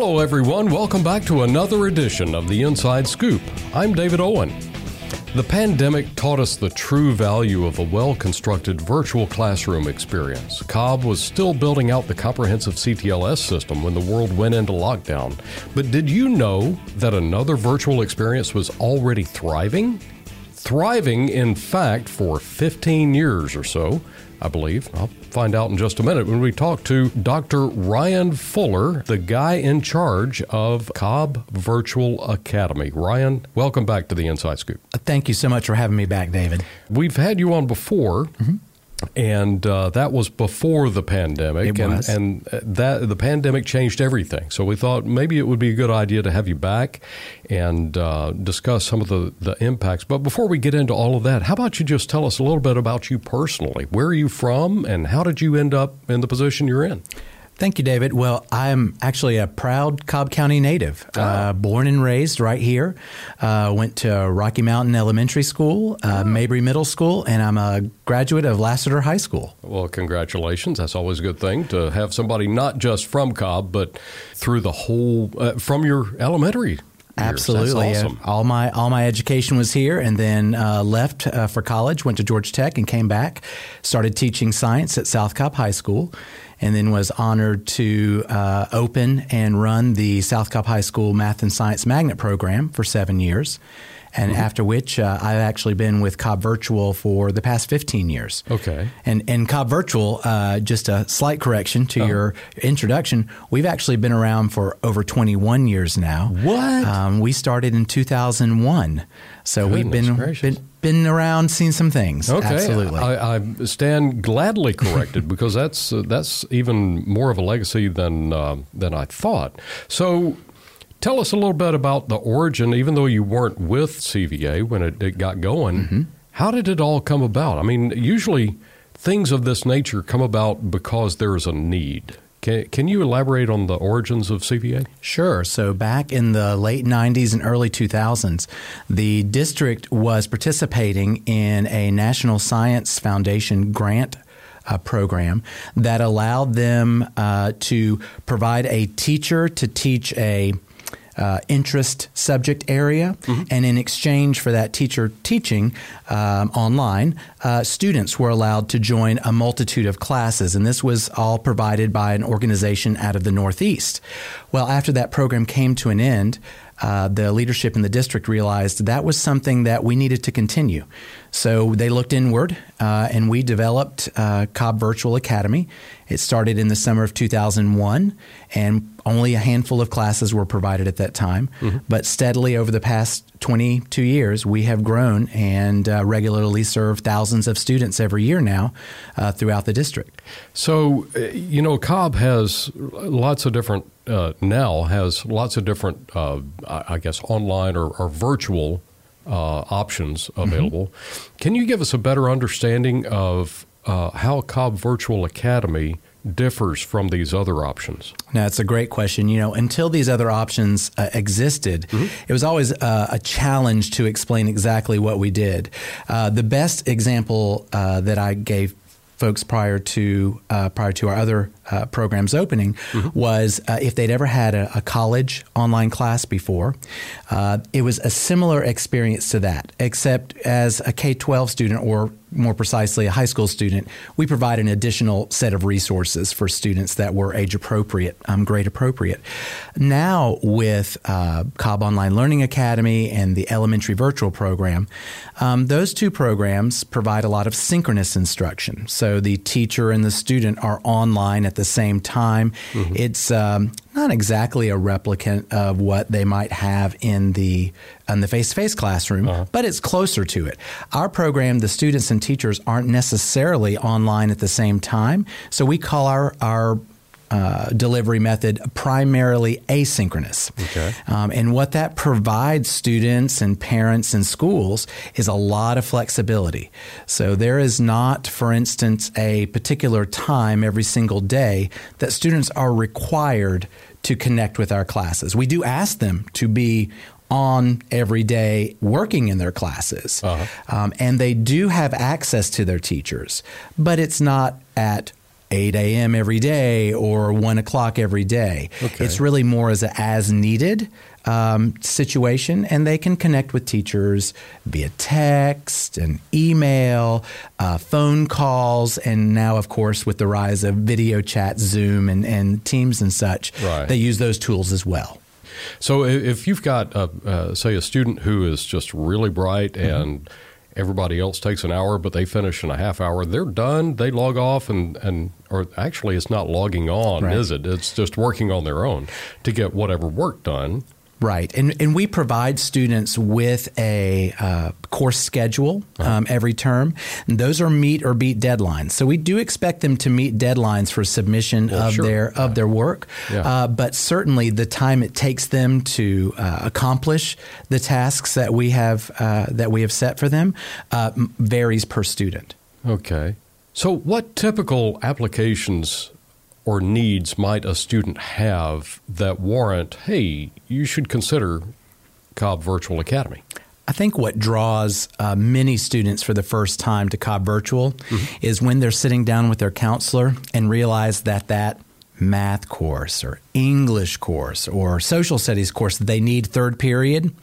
Hello, everyone. Welcome back to another edition of the Inside Scoop. I'm David Owen. The pandemic taught us the true value of a well constructed virtual classroom experience. Cobb was still building out the comprehensive CTLS system when the world went into lockdown. But did you know that another virtual experience was already thriving? Thriving, in fact, for 15 years or so. I believe. I'll find out in just a minute when we talk to Dr. Ryan Fuller, the guy in charge of Cobb Virtual Academy. Ryan, welcome back to the Inside Scoop. Thank you so much for having me back, David. We've had you on before. Mm-hmm and uh, that was before the pandemic, and, and, that the pandemic changed everything. So we thought maybe it would be a good idea to have you back and uh, discuss some of the, the impacts. But before we get into all of that, how about you just tell us a little bit about you personally? Where are you from, and how did you end up in the position you're in? Thank you, David. Well, I'm actually a proud Cobb County native, oh. uh, born and raised right here. Uh, went to Rocky Mountain Elementary School, uh, oh. Mabry Middle School, and I'm a graduate of Lassiter High School. Well, congratulations. That's always a good thing to have somebody not just from Cobb, but through the whole, uh, from your elementary Absolutely, awesome. all my all my education was here, and then uh, left uh, for college. Went to Georgia Tech and came back. Started teaching science at South Cobb High School, and then was honored to uh, open and run the South Cobb High School Math and Science Magnet program for seven years. And mm-hmm. after which, uh, I've actually been with Cobb Virtual for the past 15 years. Okay. And, and Cobb Virtual, uh, just a slight correction to uh-huh. your introduction, we've actually been around for over 21 years now. What? Um, we started in 2001. So Goodness we've been, been been around, seen some things. Okay, absolutely. I, I stand gladly corrected because that's uh, that's even more of a legacy than uh, than I thought. So. Tell us a little bit about the origin, even though you weren't with CVA when it, it got going. Mm-hmm. How did it all come about? I mean, usually things of this nature come about because there is a need. Can, can you elaborate on the origins of CVA? Sure. So, back in the late 90s and early 2000s, the district was participating in a National Science Foundation grant uh, program that allowed them uh, to provide a teacher to teach a uh, interest subject area, mm-hmm. and in exchange for that teacher teaching um, online, uh, students were allowed to join a multitude of classes, and this was all provided by an organization out of the Northeast. Well, after that program came to an end, uh, the leadership in the district realized that was something that we needed to continue. So they looked inward, uh, and we developed uh, Cobb Virtual Academy. It started in the summer of 2001, and only a handful of classes were provided at that time. Mm-hmm. But steadily over the past 22 years, we have grown and uh, regularly serve thousands of students every year now uh, throughout the district. So, uh, you know, Cobb has lots of different, uh, now has lots of different, uh, I guess, online or, or virtual uh, options available. Mm-hmm. Can you give us a better understanding of how Cobb Virtual Academy differs from these other options? Now, it's a great question. You know, until these other options uh, existed, mm-hmm. it was always uh, a challenge to explain exactly what we did. Uh, the best example uh, that I gave folks prior to uh, prior to our other uh, programs opening mm-hmm. was uh, if they'd ever had a, a college online class before, uh, it was a similar experience to that, except as a K 12 student or more precisely, a high school student, we provide an additional set of resources for students that were age appropriate, um, grade appropriate. Now, with uh, Cobb Online Learning Academy and the elementary virtual program, um, those two programs provide a lot of synchronous instruction. So the teacher and the student are online at the same time. Mm-hmm. It's um, not exactly a replicant of what they might have in the in the face-to-face classroom, uh-huh. but it's closer to it. Our program, the students and teachers aren't necessarily online at the same time, so we call our our uh, delivery method primarily asynchronous. Okay. Um, and what that provides students and parents and schools is a lot of flexibility. So there is not, for instance, a particular time every single day that students are required to connect with our classes. We do ask them to be on every day working in their classes. Uh-huh. Um, and they do have access to their teachers, but it's not at 8 a.m. every day or 1 o'clock every day. Okay. It's really more as a as needed um, situation, and they can connect with teachers via text and email, uh, phone calls, and now, of course, with the rise of video chat, Zoom, and, and Teams and such, Right. they use those tools as well. So if you've got, uh, uh, say, a student who is just really bright Mm-hmm. and everybody else takes an hour, but they finish in a half hour, they're done. They log off, and, and or actually, it's not logging on, Right. is it? It's just working on their own to get whatever work done. Right, and and we provide students with a uh, course schedule um, every term. And those are meet or beat deadlines. So we do expect them to meet deadlines for submission Well, of sure. their of their work. Yeah. Uh, but certainly the time it takes them to uh, accomplish the tasks that we have uh, that we have set for them uh, varies per student. Okay. So, what typical applications or needs might a student have that warrant, hey, you should consider Cobb Virtual Academy? I think what draws uh, many students for the first time to Cobb Virtual is when they're sitting down with their counselor and realize that that math course or English course or social studies course that they need third period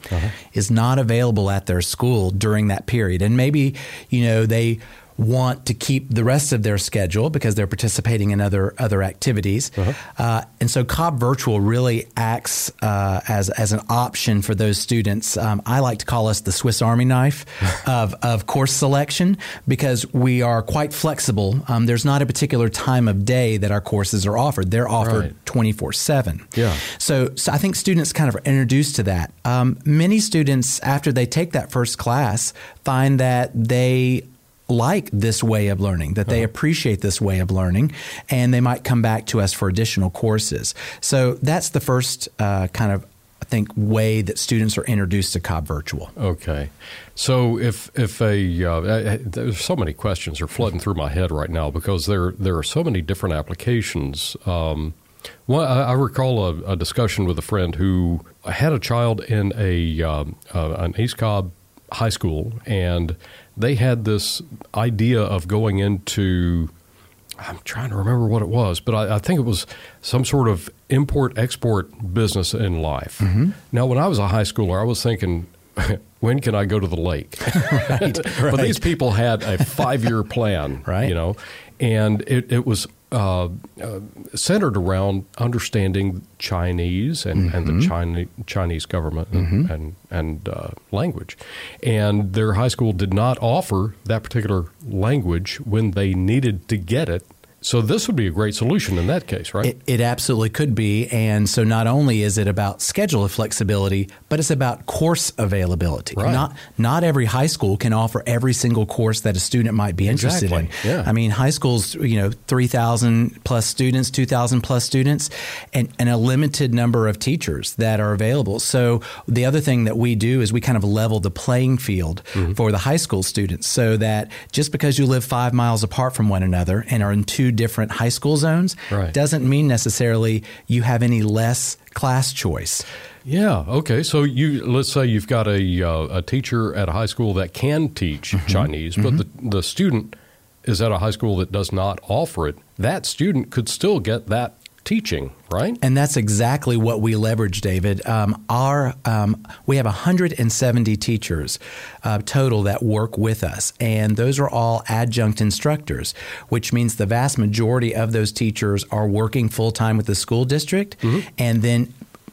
is not available at their school during that period. And maybe, you know, they want to keep the rest of their schedule because they're participating in other other activities, uh, and so Cobb Virtual really acts uh, as as an option for those students. Um, I like to call us the Swiss Army knife of of course selection because we are quite flexible. Um, there's not a particular time of day that our courses are offered; they're offered Right. twenty four seven. Yeah. So, so I think students kind of are introduced to that. Um, many students, after they take that first class, find that they like this way of learning, that they appreciate this way of learning, and they might come back to us for additional courses. So that's the first uh, kind of, I think, way that students are introduced to Cobb Virtual. Okay, so if if a uh, there's so many questions are flooding through my head right now because there there are so many different applications. Um, one, I I recall a, a discussion with a friend who had a child in a um, uh, an East Cobb high school, and they had this idea of going into I'm trying to remember what it was, but I, I think it was some sort of import export business in life. Mm-hmm. Now, when I was a high schooler, I was thinking, when can I go to the lake? right, But these people had a five year plan, Right. You know, and it, it was uh, uh, centered around understanding Chinese and, and the China, Chinese government and and, and uh, language. And their high school did not offer that particular language when they needed to get it. So this would be a great solution in that case, right? It, it absolutely could be. And so not only is it about schedule flexibility, but it's about course availability. Right. Not not every high school can offer every single course that a student might be interested Exactly. in. Yeah. I mean, high schools, you know, 3,000 plus students, 2,000 plus students, and, and a limited number of teachers that are available. So the other thing that we do is we kind of level the playing field Mm-hmm. for the high school students so that just because you live five miles apart from one another and are in two different high school zones Right. doesn't mean necessarily you have any less class choice. Yeah. Okay. So you let's say you've got a uh, a teacher at a high school that can teach Chinese, but the the student is at a high school that does not offer it. That student could still get that teaching, right? And that's exactly what we leverage, David. Um, our um, we have 170 teachers uh, total that work with us, and those are all adjunct instructors, which means the vast majority of those teachers are working full time with the school district, and then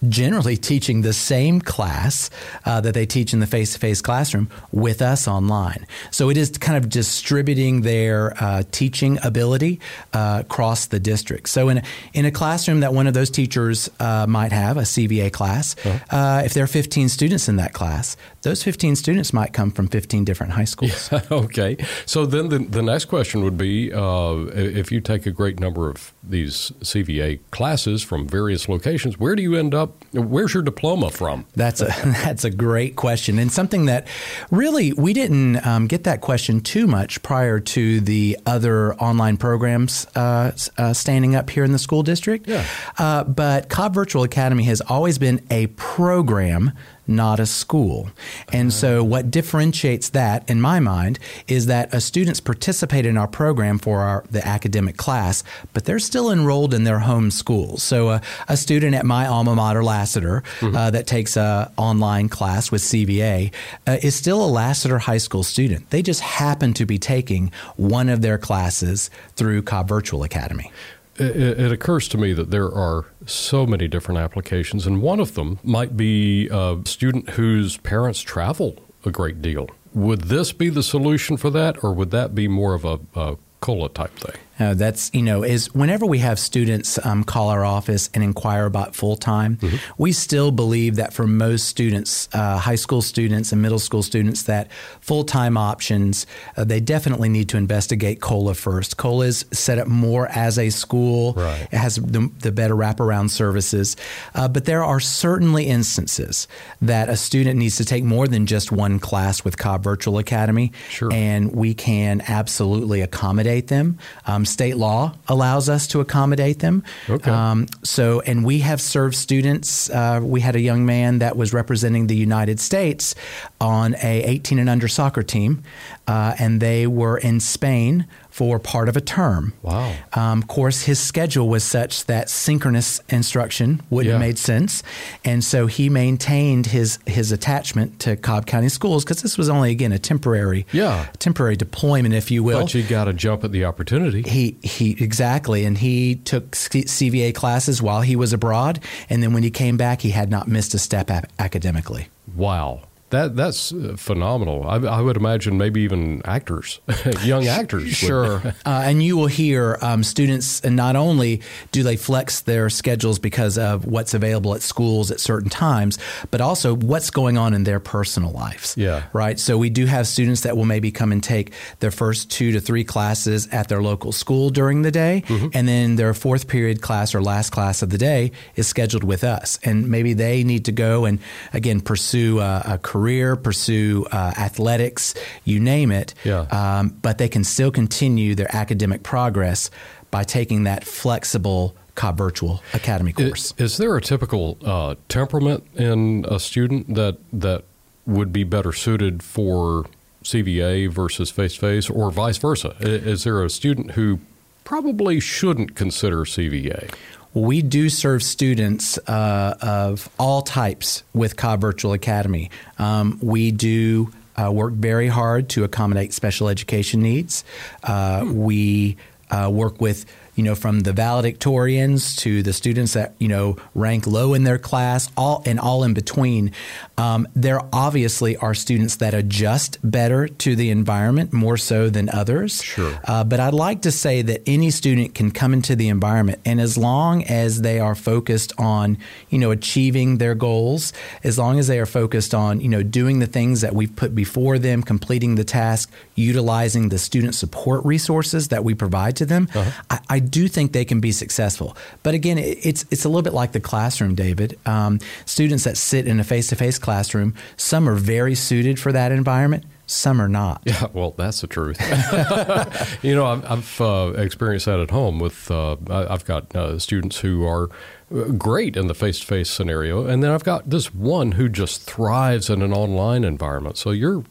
generally teaching the same class uh, that they teach in the face-to-face classroom with us online. So it is kind of distributing their uh, teaching ability uh, across the district. So in a, in a classroom that one of those teachers uh, might have a CVA class, uh, if there are 15 students in that class, those 15 students might come from 15 different high schools. okay. So then the, the next question would be uh, if you take a great number of these CVA classes from various locations, where do you end up? Where's your diploma from? That's a that's a great question and something that really we didn't um, get that question too much prior to the other online programs uh, uh, standing up here in the school district. Yeah. Uh, but Cobb Virtual Academy has always been a program not a school. And so, what differentiates that, in my mind, is that a students participate in our program for our, the academic class, but they're still enrolled in their home school. So, uh, a student at my alma mater, Lassiter, mm-hmm. uh, that takes a online class with CVA, uh, is still a Lassiter High School student. They just happen to be taking one of their classes through Cobb Virtual Academy. It, it, occurs to me that there are so many different applications, and one of them might be a student whose parents travel a great deal. Would this be the solution for that, or would that be more of a, a COLA type thing? Uh, that's you know is whenever we have students um, call our office and inquire about full time, mm-hmm. we still believe that for most students, uh, high school students and middle school students, that full time options uh, they definitely need to investigate COLA first. COLA is set up more as a school. Right. It has the, the better wraparound services, uh, but there are certainly instances that a student needs to take more than just one class with Cobb Virtual Academy, sure. and we can absolutely accommodate them. Um, um, state law allows us to accommodate them. Okay. Um, so, and we have served students. Uh, we had a young man that was representing the United States on a 18 and under soccer team, uh, and they were in Spain for part of a term. Wow. Um, of course, his schedule was such that synchronous instruction wouldn't yeah. have made sense. And so he maintained his, his attachment to Cobb County Schools because this was only, again, a temporary yeah. temporary deployment, if you will. But you got to jump at the opportunity. He, he Exactly. And he took CVA classes while he was abroad. And then when he came back, he had not missed a step academically. Wow. That that's phenomenal. I, I, would imagine maybe even actors, young actors. Sure, uh, and you will hear um, students. And not only do they flex their schedules because of what's available at schools at certain times, but also what's going on in their personal lives. Yeah, right. So we do have students that will maybe come and take their first two to three classes at their local school during the day, mm-hmm. and then their fourth period class or last class of the day is scheduled with us, and maybe they need to go and again pursue a, a career career, pursue uh, athletics, you name it. Yeah. Um, but they can still continue their academic progress by taking that flexible Cobb Virtual Academy course. Is, is there a typical uh, temperament in a student that that would be better suited for CVA versus face to face, or vice versa? Is there a student who probably shouldn't consider CVA? We do serve students uh, of all types with Cobb Virtual Academy. Um, we do uh, work very hard to accommodate special education needs. Uh. We uh, work with you know, from the valedictorians to the students that, you know, rank low in their class, all and all in between. Um, there obviously are students that adjust better to the environment more so than others. Sure. Uh, but I'd like to say that any student can come into the environment, and as long as they are focused on, you know, achieving their goals, as long as they are focused on, you know, doing the things that we've put before them, completing the task, utilizing the student support resources that we provide to them, uh-huh. I, I do think they can be successful. But again, it's it's a little bit like the classroom, David. Um, students that sit in a face to face classroom, some are very suited for that environment. Some are not. Yeah, well, that's the truth. you know, I've, I've uh, experienced that at home with. Uh, I've got uh, students who are uh, great in the face-to-face scenario, and then I've got this one who just thrives in an online environment. So you're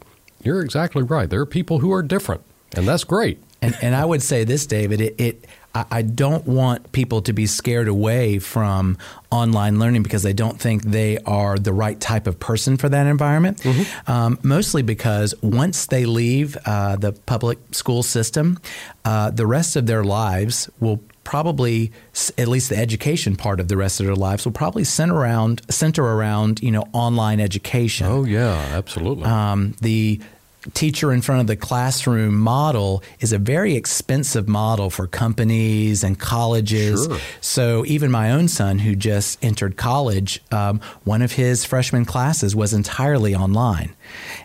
you're exactly right. There are people who are different, and that's great. And, and I would say this, David. It, it I don't want people to be scared away from online learning because they don't think they are the right type of person for that environment. Mm-hmm. Um, mostly because once they leave uh, the public school system, uh, the rest of their lives will probably at least the education part of the rest of their lives will probably center around center around you know online education. Oh yeah, absolutely. Um, the teacher in front of the classroom model is a very expensive model for companies and colleges. Sure. So even my own son, who just entered college, um, one of his freshman classes was entirely online.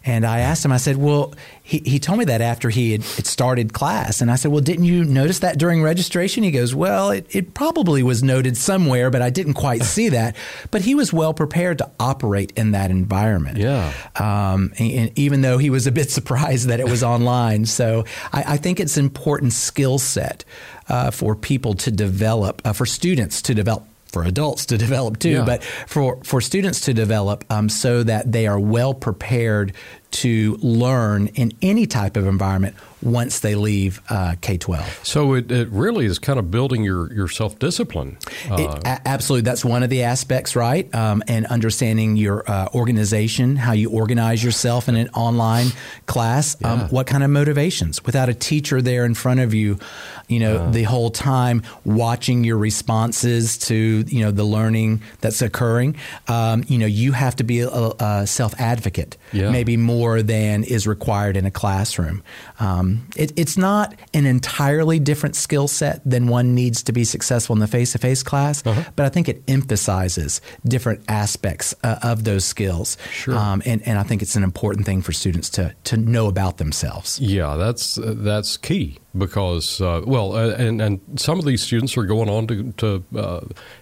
And I asked him, I said, well, he, he told me that after he had, had, started class. And I said, well, didn't you notice that during registration? He goes, well, it, it probably was noted somewhere, but I didn't quite see that. But he was well prepared to operate in that environment. Yeah. Um, and, and even though he was a bit surprised that it was online. So I, I think it's an important skill set uh, for people to develop, uh, for students to develop for adults to develop too, Yeah. but for, for students to develop um, so that they are well prepared to learn in any type of environment once they leave uh, K 12. So it, it really is kind of building your, your self discipline. It- a- absolutely, that's one of the aspects, right? Um, and understanding your uh, organization, how you organize yourself in an online class, um, Yeah. what kind of motivations. Without a teacher there in front of you, you know, the whole time watching your responses to you know the learning that's occurring. Um, you know, you have to be a, a self advocate, Yeah. maybe more than is required in a classroom. Um, it, it's not an entirely different skill set than one needs to be successful in the face to face class, Uh-huh. but I think it emphasizes different aspects uh, of those skills. Sure. Um, and, and I think it's an important thing for students to, to know about themselves. Yeah, that's uh, that's key because uh, well, uh, and and some of these students are going on to, to uh,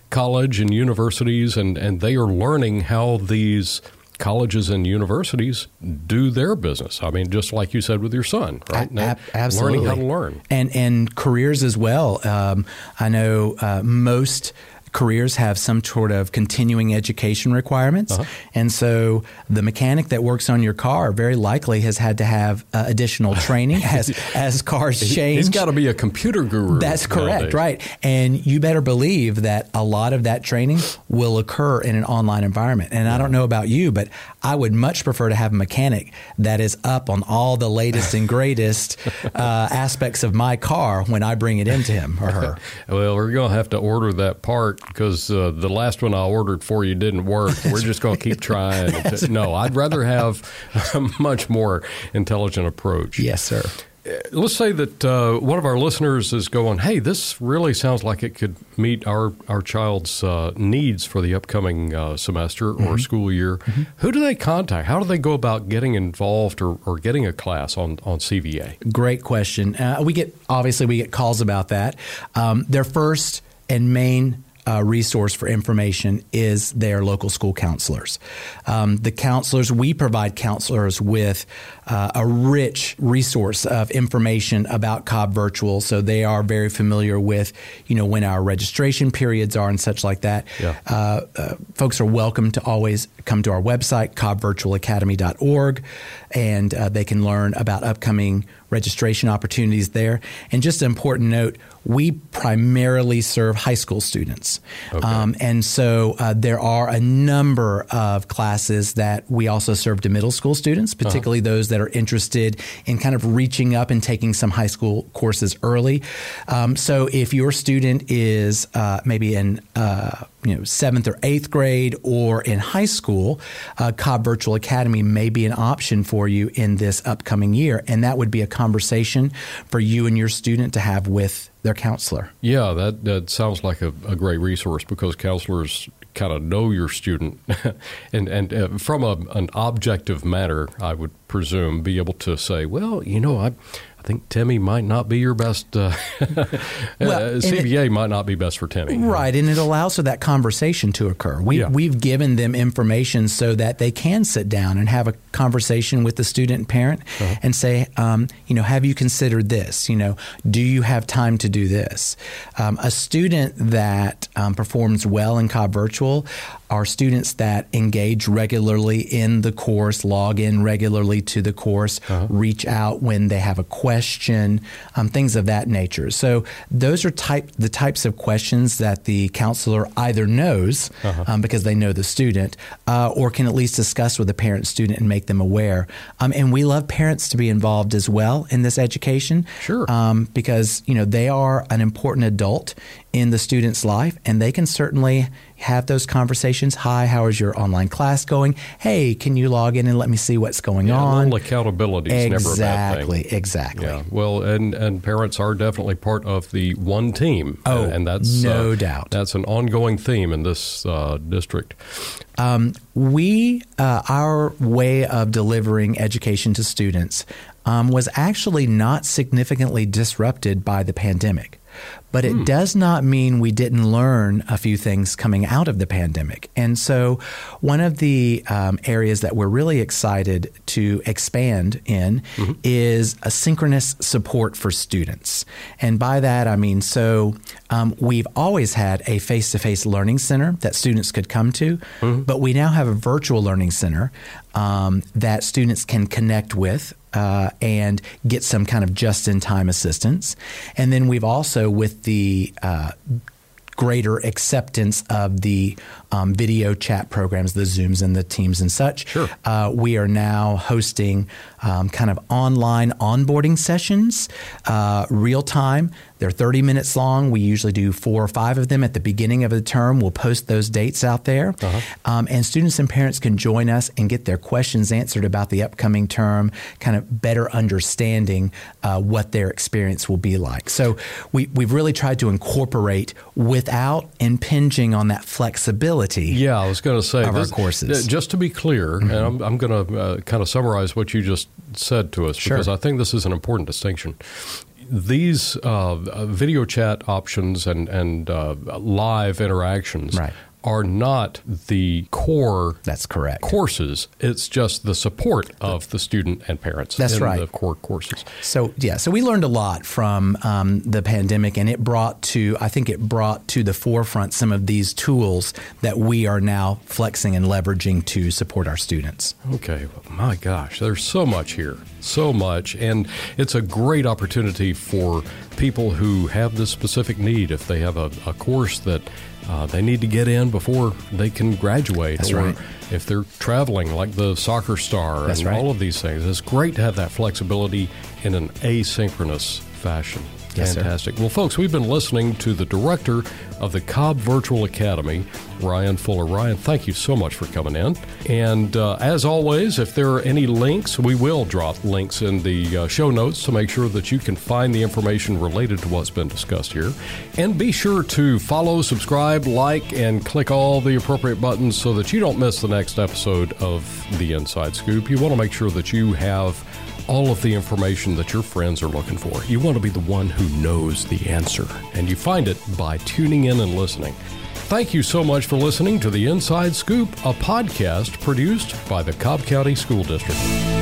college and universities, and and they are learning how these colleges and universities do their business. I mean, just like you said with your son, right? Ab- absolutely. learning how to learn. and and careers as well. Um, I know uh, most careers have some sort of continuing education requirements, Uh-huh. and so the mechanic that works on your car very likely has had to have uh, additional training as as cars change. He's got to be a computer guru. That's correct, nowadays. right? And you better believe that a lot of that training will occur in an online environment. And I don't know about you, but I would much prefer to have a mechanic that is up on all the latest and greatest uh, aspects of my car when I bring it into him or her. Well, we're going to have to order that part because uh, the last one I ordered for you didn't work. We're just going to keep trying. no, I'd rather have a much more intelligent approach. Yes, sir. Let's say that uh, one of our listeners is going, "Hey, this really sounds like it could meet our our child's uh, needs for the upcoming uh, semester Mm-hmm. or school year." Who do they contact? How do they go about getting involved or, or getting a class on on CVA? Great question. Uh, we get obviously we get calls about that. Um, their first and main uh, resource for information is their local school counselors. Um, the counselors we provide counselors with uh, a rich resource of information about Cobb Virtual, so they are very familiar with you know when our registration periods are and such like that. Yeah. Uh, uh, folks are welcome to always come to our website, cobbvirtualacademy.org, and uh, they can learn about upcoming registration opportunities there. And just an important note, we primarily serve high school students. Okay. Um, and so uh, there are a number of classes that we also serve to middle school students, particularly those that are interested in kind of reaching up and taking some high school courses early. Um, so if your student is uh, maybe in uh, you know seventh or eighth grade or in high school, uh, Cobb Virtual Academy may be an option for you in this upcoming year, and that would be a conversation for you and your student to have with their counselor. Yeah, that, that sounds like a, a great resource because counselors kind of know your student and, and uh, from a, an objective matter, I would presume, be able to say, well, you know, I, think Timmy might not be your best, uh, Well, uh, it- CVA might not be best for Timmy. Right, and it allows for that conversation to occur. We, Yeah. We've given them information so that they can sit down and have a conversation with the student and parent Uh-huh. and say, um, you know, have you considered this? You know, do you have time to do this? Um, a student that um, performs well in Cobb Virtual are students that engage regularly in the course, log in regularly to the course, Uh-huh. reach out when they have a question, um, things of that nature. So those are type the types of questions that the counselor either knows Uh-huh. um, because they know the student, uh, or can at least discuss with the parent student and make them aware. Um, and we love parents to be involved as well in this education, Sure. um, because you know they are an important adult in the student's life, and they can certainly have those conversations. Hi, how is your online class going? Hey, can you log in and let me see what's going Yeah, on? accountability is never a bad thing. Exactly, exactly. Yeah, well, and and parents are definitely part of the one team. Oh, and that's no uh, doubt. That's an ongoing theme in this uh, district. Um, we, uh, our way of delivering education to students um, was actually not significantly disrupted by the pandemic. But it does not mean we didn't learn a few things coming out of the pandemic. And so, one of the um, areas that we're really excited to expand in is a synchronous support for students. And by that, I mean, so um, we've always had a face to face learning center that students could come to, but we now have a virtual learning center um, that students can connect with uh, and get some kind of just in time assistance. And then we've also, with the uh, greater acceptance of the um, video chat programs, the Zooms and the Teams and such. Sure. Uh, we are now hosting um, kind of online onboarding sessions, uh, real time. They're 30 minutes long. We usually do four or five of them at the beginning of the term. We'll post those dates out there. Um, and students and parents can join us and get their questions answered about the upcoming term, kind of better understanding uh, what their experience will be like. So we, we've really tried to incorporate without impinging on that flexibility. Yeah, I was going to say Of our courses. Mm-hmm. Just to be clear, and I'm, I'm going to uh, kind of summarize what you just said to us Sure. because I think this is an important distinction. These uh, uh, video chat options and and uh, live interactions Right. Are not the core That's correct. courses. It's just the support of the student and parents. That's right. The core courses. So yeah, so we learned a lot from um, the pandemic, and it brought to I think it brought to the forefront some of these tools that we are now flexing and leveraging to support our students. Okay, well, my gosh, there's so much here, so much, and it's a great opportunity for people who have this specific need. If they have a, a course that uh, they need to get in before they can graduate, That's or right. if they're traveling, like the soccer star, That's and right. all of these things, it's great to have that flexibility in an asynchronous fashion. Fantastic. Well, folks, we've been listening to the director of the Cobb Virtual Academy, Ryan Fuller. Ryan, thank you so much for coming in. And uh, as always, if there are any links, we will drop links in the uh, show notes to make sure that you can find the information related to what's been discussed here. And be sure to follow, subscribe, like, and click all the appropriate buttons so that you don't miss the next episode of The Inside Scoop. You want to make sure that you have all of the information that your friends are looking for. You want to be the one who knows the answer, and you find it by tuning in and listening. Thank you so much for listening to The Inside Scoop, a podcast produced by the Cobb County School District.